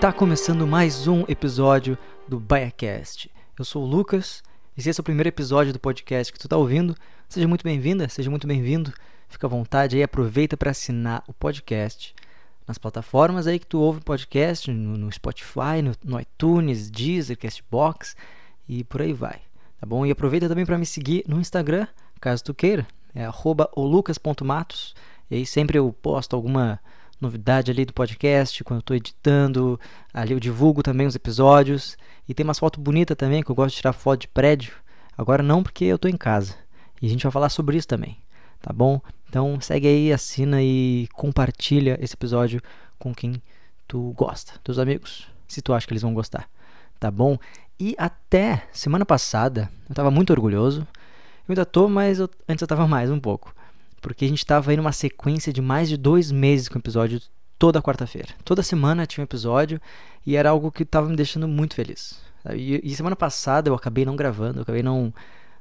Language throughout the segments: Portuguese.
Tá começando mais um episódio do BaiaCast. Eu sou o Lucas e se esse é o primeiro episódio do podcast que tu tá ouvindo, seja muito bem-vinda, seja muito bem-vindo. Fica à vontade aí, aproveita para assinar o podcast nas plataformas aí que tu ouve podcast, no, no Spotify, no, no, iTunes, Deezer, Castbox e por aí vai, tá bom? E aproveita também para me seguir no Instagram, caso tu queira, é @olucas.matos. E aí sempre eu posto alguma novidade ali do podcast, quando eu estou editando, ali eu divulgo também os episódios. E tem umas fotos bonitas também, que eu gosto de tirar foto de prédio. Agora não, porque eu estou em casa. E a gente vai falar sobre isso também, tá bom? Então segue aí, assina e compartilha esse episódio com quem tu gosta, teus amigos, se tu acha que eles vão gostar, tá bom? E até semana passada, eu estava muito orgulhoso. Eu ainda tô, mas eu, antes eu estava mais um pouco porque a gente estava aí numa sequência de mais de dois meses com episódio toda quarta-feira. Toda semana tinha um episódio e era algo que estava me deixando muito feliz. E, e, semana passada eu acabei não gravando, eu acabei não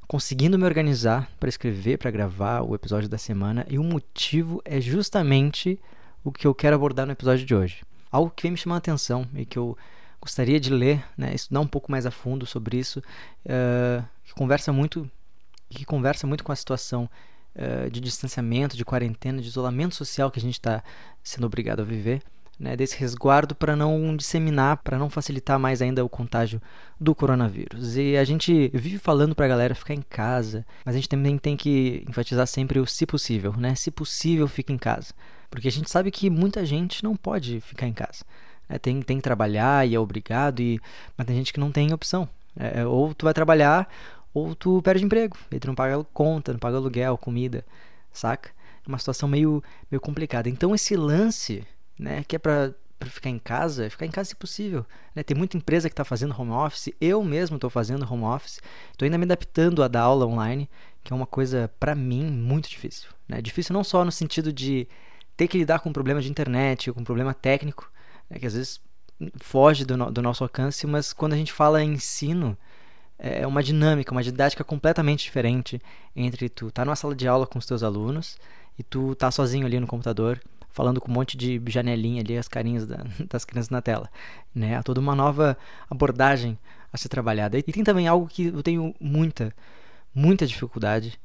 conseguindo me organizar para escrever, para gravar o episódio da semana. E o motivo é justamente o que eu quero abordar no episódio de hoje. Algo que vem me chamando a atenção e que eu gostaria de ler, né, estudar um pouco mais a fundo sobre isso, uh, que conversa muito, que conversa muito com a situação uh, de distanciamento, de quarentena, de isolamento social que a gente está sendo obrigado a viver, né, desse resguardo para não disseminar, para não facilitar mais ainda o contágio do coronavírus. E a gente vive falando para a galera ficar em casa, mas a gente também tem que enfatizar sempre o se possível, né? Se possível, fique em casa. Porque a gente sabe que muita gente não pode ficar em casa. Né? Tem, tem que trabalhar e é obrigado, e... mas tem gente que não tem opção. É, ou tu vai trabalhar ou tu perde emprego, e tu não paga conta, não paga aluguel, comida, saca? É uma situação meio, meio complicada. Então esse lance, né, que é pra, pra ficar em casa, é ficar em casa se possível. Né? Tem muita empresa que está fazendo home office, eu mesmo estou fazendo home office, estou ainda me adaptando a dar aula online, que é uma coisa, para mim, muito difícil. Né? Difícil não só no sentido de ter que lidar com problemas de internet, com problema técnico, né, que às vezes foge do, no, do nosso alcance, mas quando a gente fala em ensino, é uma dinâmica, uma didática completamente diferente entre tu tá numa sala de aula com os teus alunos e tu tá sozinho ali no computador falando com um monte de janelinha ali, as carinhas da, das crianças na tela, né? Há toda uma nova abordagem a ser trabalhada. E tem também algo que eu tenho muita, muita dificuldade,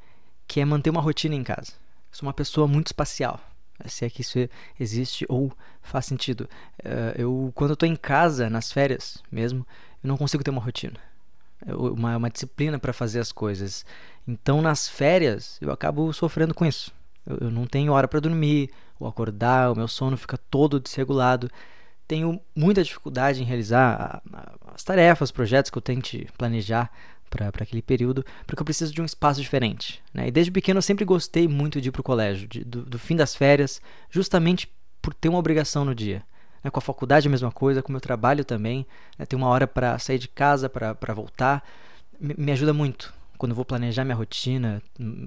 que é manter uma rotina em casa. Eu sou uma pessoa muito espacial, se é que isso existe ou faz sentido. Eh, eu, quando eu tô em casa, nas férias mesmo, eu não consigo ter uma rotina uma, uma disciplina para fazer as coisas. Então, nas férias, eu acabo sofrendo com isso. Eu, eu não tenho hora para dormir, ou acordar, o meu sono fica todo desregulado. Tenho muita dificuldade em realizar as tarefas, os projetos que eu tente planejar para aquele período, porque eu preciso de um espaço diferente. Né? E desde pequeno eu sempre gostei muito de ir para o colégio, de, do, do fim das férias, justamente por ter uma obrigação no dia. Né? Com a faculdade a mesma coisa, com o meu trabalho também. Né? Tem uma hora para sair de casa, para voltar. Me, me ajuda muito quando eu vou planejar minha rotina,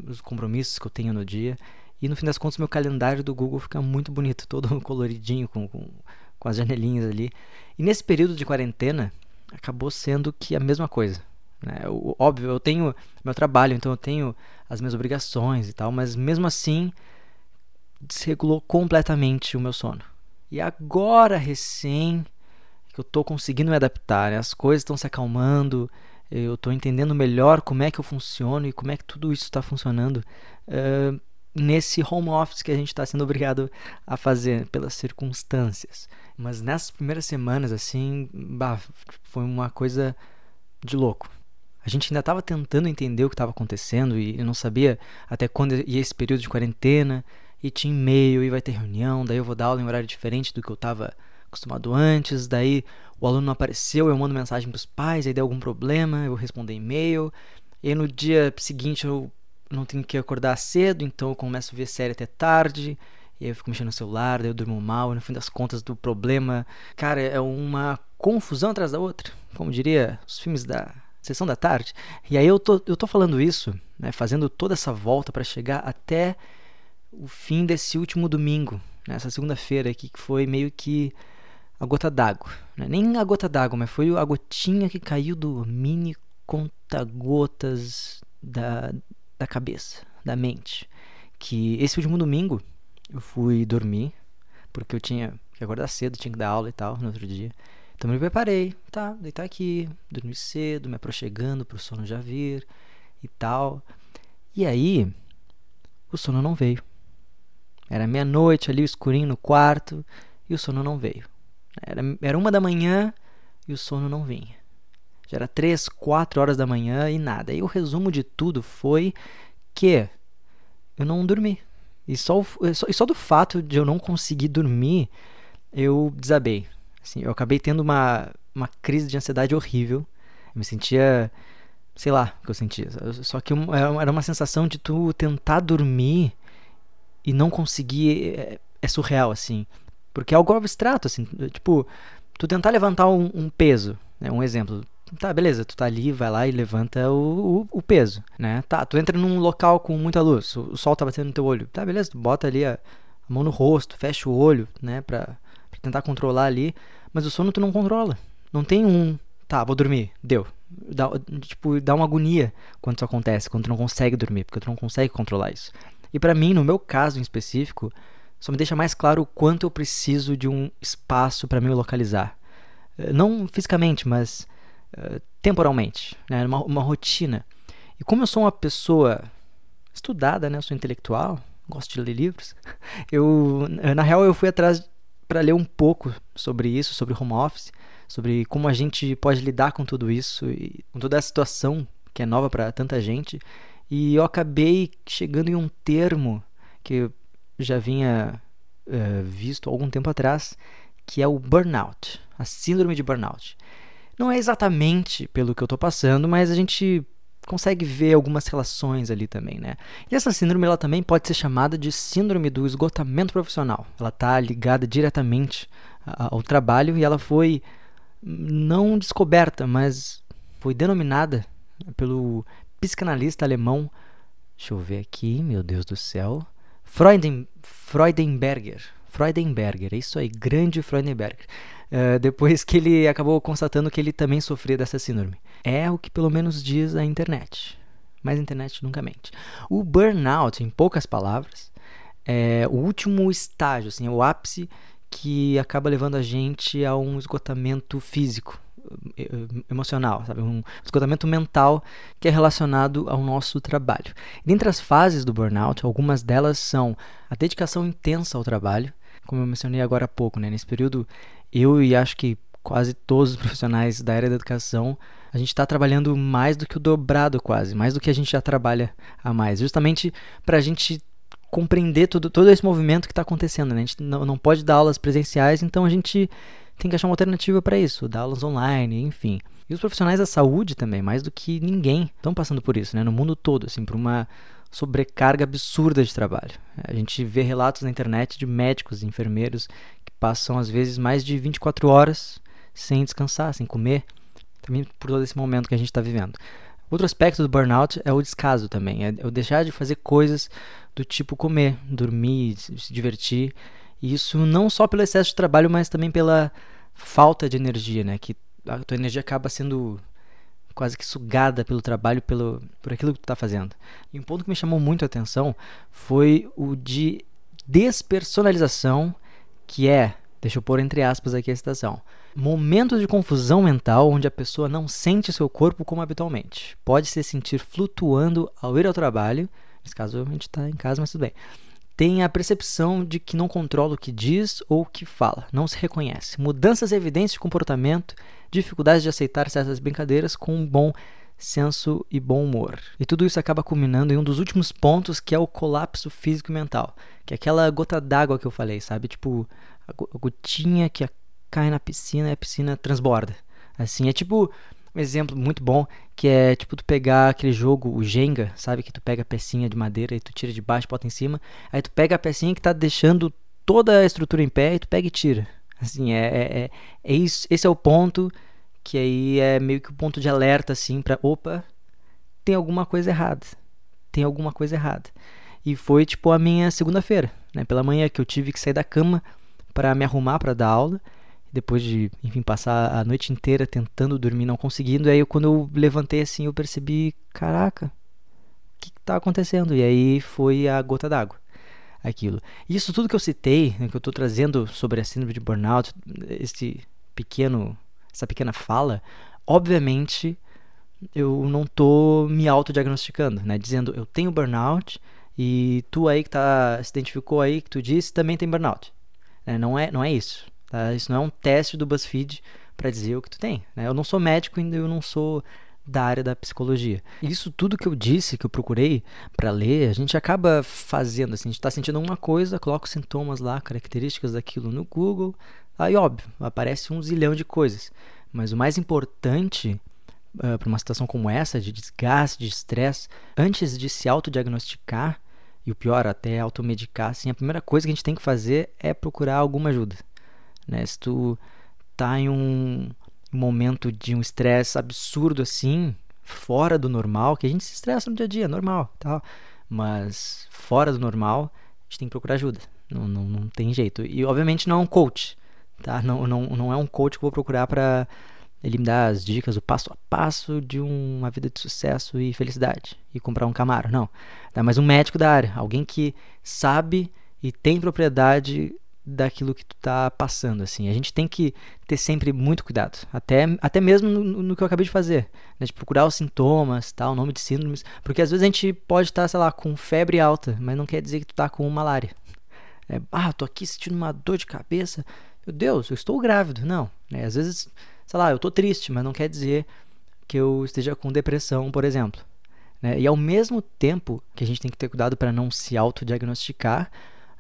os compromissos que eu tenho no dia. E no fim das contas, meu calendário do Google fica muito bonito, todo coloridinho, com, com, com as janelinhas ali. E nesse período de quarentena, acabou sendo que a mesma coisa. Né? Óbvio, eu tenho meu trabalho, então eu tenho as minhas obrigações e tal, mas mesmo assim desregulou completamente o meu sono. E agora, recém, que eu estou conseguindo me adaptar, né? as coisas estão se acalmando, eu estou entendendo melhor como é que eu funciono e como é que tudo isso está funcionando uh, nesse home office que a gente está sendo obrigado a fazer pelas circunstâncias. Mas nessas primeiras semanas, assim, bah, foi uma coisa de louco. A gente ainda estava tentando entender o que estava acontecendo e não sabia até quando ia esse período de quarentena e tinha e-mail, e vai ter reunião, daí eu vou dar aula em horário diferente do que eu estava acostumado antes, daí o aluno não apareceu, eu mando mensagem para os pais, aí deu algum problema, eu vou responder e-mail, e no dia seguinte eu não tenho que acordar cedo, então eu começo a ver série até tarde, e aí eu fico mexendo no celular, daí eu durmo mal, e no fim das contas do problema, cara, é uma confusão atrás da outra, como diria os filmes da sessão da tarde. E aí eu tô, eu tô falando isso, né, fazendo toda essa volta para chegar até o fim desse último domingo, nessa segunda-feira aqui, que foi meio que a gota d'água. Né? Nem a gota d'água, mas foi a gotinha que caiu do mini conta-gotas da, da cabeça, da mente. Que esse último domingo eu fui dormir, porque eu tinha que acordar cedo, tinha que dar aula e tal no outro dia. Então me preparei, tá, deitar aqui, dormir cedo, me aproximando pro sono já vir e tal. E aí, o sono não veio. Era meia-noite ali, escurinho no quarto, e o sono não veio. Era, era uma da manhã e o sono não vinha. Já era três, quatro horas da manhã e nada. E o resumo de tudo foi que eu não dormi. E só, e só do fato de eu não conseguir dormir, eu desabei. Assim, eu acabei tendo uma, uma crise de ansiedade horrível. Eu me sentia. Sei lá o que eu sentia. Só que era uma sensação de tu tentar dormir e não conseguir. É, é surreal, assim. Porque é algo abstrato, assim. Tipo, tu tentar levantar um, um peso. Né, um exemplo. Tá, beleza, tu tá ali, vai lá e levanta o, o, o, peso, né? Tá, tu entra num local com muita luz, o, o, sol tá batendo no teu olho. Tá, beleza, tu bota ali a, a mão no rosto, fecha o olho, né, pra, pra, tentar controlar ali. Mas o sono tu não controla. Não tem um, tá, vou dormir, deu. Dá, tipo, dá uma agonia quando isso acontece, quando tu não consegue dormir, porque tu não consegue controlar isso. E para mim, no meu caso em específico, só me deixa mais claro o quanto eu preciso de um espaço para me localizar. Eh, não fisicamente, mas eh, temporalmente, né? uma, uma rotina. E como eu sou uma pessoa estudada, né? Eu sou intelectual, gosto de ler livros. Eu, na real, eu fui atrás para ler um pouco sobre isso, sobre home office, sobre como a gente pode lidar com tudo isso e com toda a situação que é nova para tanta gente. E eu acabei chegando em um termo que já vinha uh, visto algum tempo atrás, que é o burnout, a síndrome de burnout. Não é exatamente pelo que eu estou passando, mas a gente consegue ver algumas relações ali também, né? E essa síndrome ela também pode ser chamada de síndrome do esgotamento profissional. Ela está ligada diretamente ao trabalho e ela foi não descoberta, mas foi denominada pelo psicanalista alemão, deixa eu ver aqui, meu Deus do céu, Freuden, Freudenberger. Freudenberger, é isso aí, grande Freudenberger. Uh, depois que ele acabou constatando que ele também sofria dessa síndrome. É o que pelo menos diz a internet. Mas a internet nunca mente. O burnout, em poucas palavras, é o último estágio, assim, é o ápice que acaba levando a gente a um esgotamento físico, emocional, sabe? um esgotamento mental que é relacionado ao nosso trabalho. Dentre as fases do burnout, algumas delas são a dedicação intensa ao trabalho, como eu mencionei agora há pouco, né? nesse período eu e acho que quase todos os profissionais da área da educação, a gente está trabalhando mais do que o dobrado quase, mais do que a gente já trabalha a mais, justamente para a gente compreender tudo, todo esse movimento que está acontecendo. Né? A gente não, não pode dar aulas presenciais, então a gente tem que achar uma alternativa para isso, dar aulas online, enfim. E os profissionais da saúde também, mais do que ninguém, estão passando por isso, né? no mundo todo, assim, por uma sobrecarga absurda de trabalho. A gente vê relatos na internet de médicos e enfermeiros que passam às vezes mais de 24 horas sem descansar, sem comer, também por todo esse momento que a gente está vivendo. Outro aspecto do burnout é o descaso também, é o deixar de fazer coisas do tipo comer, dormir, se divertir. Isso não só pelo excesso de trabalho, mas também pela falta de energia, né? Que a tua energia acaba sendo quase que sugada pelo trabalho, pelo, por aquilo que tu está fazendo. E um ponto que me chamou muito a atenção foi o de despersonalização, que é, deixa eu pôr entre aspas aqui a citação, momentos de confusão mental onde a pessoa não sente seu corpo como habitualmente. Pode se sentir flutuando ao ir ao trabalho, nesse caso a gente está em casa, mas tudo bem tem a percepção de que não controla o que diz ou o que fala, não se reconhece. Mudanças evidentes de comportamento, dificuldades de aceitar certas brincadeiras com um bom senso e bom humor. E tudo isso acaba culminando em um dos últimos pontos, que é o colapso físico e mental, que é aquela gota d'água que eu falei, sabe? Tipo, a gotinha que cai na piscina e a piscina transborda. Assim, é tipo um exemplo muito bom que é tipo tu pegar aquele jogo, o Jenga, sabe? Que tu pega a pecinha de madeira e tu tira de baixo, bota em cima. Aí tu pega a pecinha que tá deixando toda a estrutura em pé e tu pega e tira. Assim, é, é, é, é isso, esse é o ponto que aí é meio que o um ponto de alerta assim para opa, tem alguma coisa errada. Tem alguma coisa errada. E foi tipo a minha segunda-feira, né, pela manhã que eu tive que sair da cama para me arrumar para dar aula depois de, enfim, passar a noite inteira tentando dormir, não conseguindo. Aí quando eu levantei assim, eu percebi, caraca, o que está acontecendo? E aí foi a gota d'água. aquilo. Isso tudo que eu citei, né, que eu estou trazendo sobre a síndrome de burnout, esse pequeno, essa pequena fala, obviamente eu não estou me autodiagnosticando, né? Dizendo eu tenho burnout e tu aí que tá, se identificou aí, que tu disse, também tem burnout. É, não, é, não é isso. Tá? Isso não é um teste do BuzzFeed para dizer o que tu tem. Né? Eu não sou médico ainda, eu não sou da área da psicologia. Isso tudo que eu disse, que eu procurei para ler, a gente acaba fazendo assim, a gente está sentindo uma coisa, coloca os sintomas lá, características daquilo no Google, aí óbvio, aparece um zilhão de coisas. Mas o mais importante uh, ah, para uma situação como essa, de desgaste, de estresse, antes de se autodiagnosticar, e o pior, até automedicar, assim, a primeira coisa que a gente tem que fazer é procurar alguma ajuda. Né? Se tu tá em um momento de um estresse absurdo assim, fora do normal, que a gente se estressa no dia a dia, normal, tal, mas fora do normal, a gente tem que procurar ajuda. Não, não, não tem jeito. E obviamente não é um coach, tá? Não, não, não é um coach que eu vou procurar para ele me dar as dicas, o passo a passo de uma vida de sucesso e felicidade e comprar um Camaro, não. Tá? Mas um médico da área, alguém que sabe e tem propriedade daquilo que tu tá passando, assim. A gente tem que ter sempre muito cuidado, até, até mesmo no, no que eu acabei de fazer, né? de procurar os sintomas, tal, o nome de síndromes, porque às vezes a gente pode estar, tá, sei lá, com febre alta, mas não quer dizer que tu tá com malária. É, ah, tô aqui sentindo uma dor de cabeça, meu Deus, eu estou grávido. Não, né? Às vezes, sei lá, eu tô triste, mas não quer dizer que eu esteja com depressão, por exemplo. Né? E ao mesmo tempo que a gente tem que ter cuidado para não se autodiagnosticar,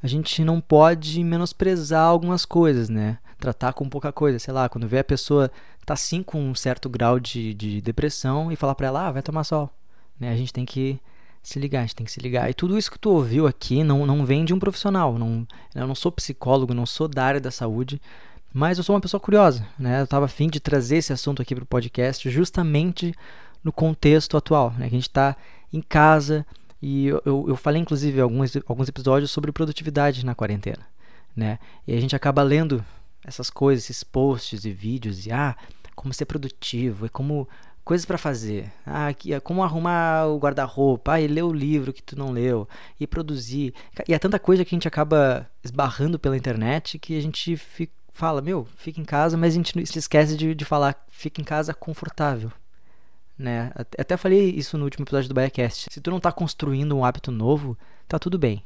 a gente não pode menosprezar algumas coisas, né? Tratar com pouca coisa, sei lá, quando vê a pessoa tá sim com um certo grau de, de depressão e falar para ela, ah, vai tomar sol. Né? A gente tem que se ligar, a gente tem que se ligar. E tudo isso que tu ouviu aqui não, não vem de um profissional. Não, eu não sou psicólogo, não sou da área da saúde, mas eu sou uma pessoa curiosa, né? Eu estava afim de trazer esse assunto aqui para o podcast justamente no contexto atual, né? Que a gente está em casa, e eu, eu falei, inclusive, alguns, alguns episódios sobre produtividade na quarentena. Né? E a gente acaba lendo essas coisas, esses posts e vídeos, e ah, como ser produtivo, é como coisas para fazer, ah, que, é como arrumar o guarda-roupa, ah, e ler o livro que tu não leu, e produzir. E é tanta coisa que a gente acaba esbarrando pela internet que a gente fica, fala, meu, fica em casa, mas a gente se esquece de, de falar, fica em casa confortável né? Até falei isso no último episódio do Biacast. Se tu não está construindo um hábito novo, tá tudo bem.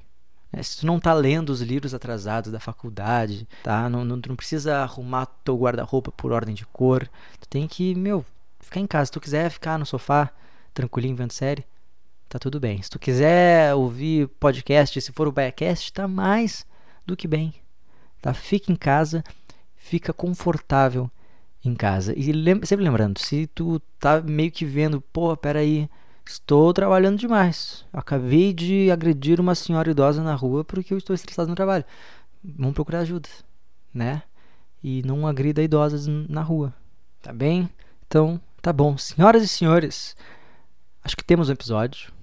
Né? Se tu não está lendo os livros atrasados da faculdade, tá? Não, não, tu não precisa arrumar teu guarda-roupa por ordem de cor. Tu tem que, meu, ficar em casa. Se tu quiser ficar no sofá, tranquilinho, vendo série, tá tudo bem. Se tu quiser ouvir podcast, se for o Biacast, tá mais do que bem. Tá? Fica em casa, fica confortável em casa. E lem sempre lembrando, se tu tá meio que vendo, pô, peraí, estou trabalhando demais. Acabei de agredir uma senhora idosa na rua porque eu estou estressado no trabalho. Vamos procurar ajuda, né? E não agrida idosas na rua, tá bem? Então, tá bom. Senhoras e senhores, acho que temos um episódio.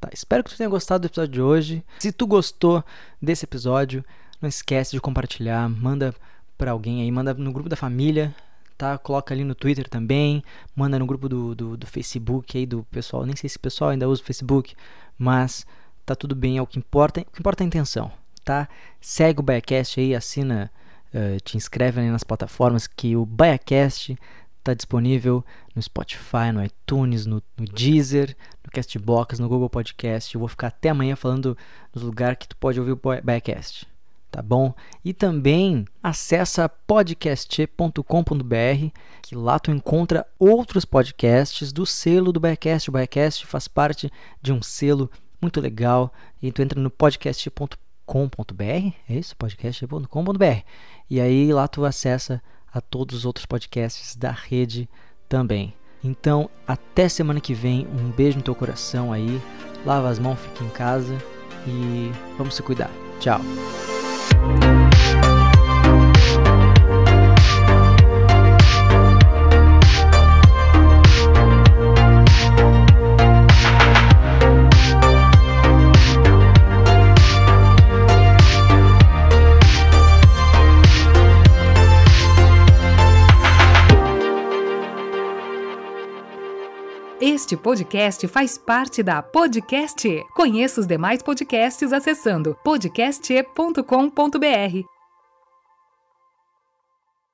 Tá, espero que tu tenha gostado do episódio de hoje. Se tu gostou desse episódio, não esquece de compartilhar, manda para alguém aí, manda no grupo da família, tá? Coloca ali no Twitter também, manda no grupo do, do, do, Facebook aí do pessoal. Nem sei se o pessoal ainda usa o Facebook, mas tá tudo bem, é o que importa. O que importa é a intenção, tá? Segue o Biacast aí, assina, uh, te inscreve ali nas plataformas que o Biacast tá disponível no Spotify, no iTunes, no, no Deezer, no Castbox, no Google Podcast. Eu vou ficar até amanhã falando dos lugares que tu pode ouvir o Biacast tá bom? E também acessa podcast.com.br, que lá tu encontra outros podcasts do selo do Biacast. O Biacast faz parte de um selo muito legal. E tu entra no podcast.com.br, é isso? podcast.com.br. E aí lá tu acessa a todos os outros podcasts da rede também. Então, até semana que vem, um beijo no teu coração aí. Lava as mãos, fica em casa e vamos se cuidar. Tchau. Thank you Este podcast faz parte da Podcast. Conheça os demais podcasts acessando podcast.com.br.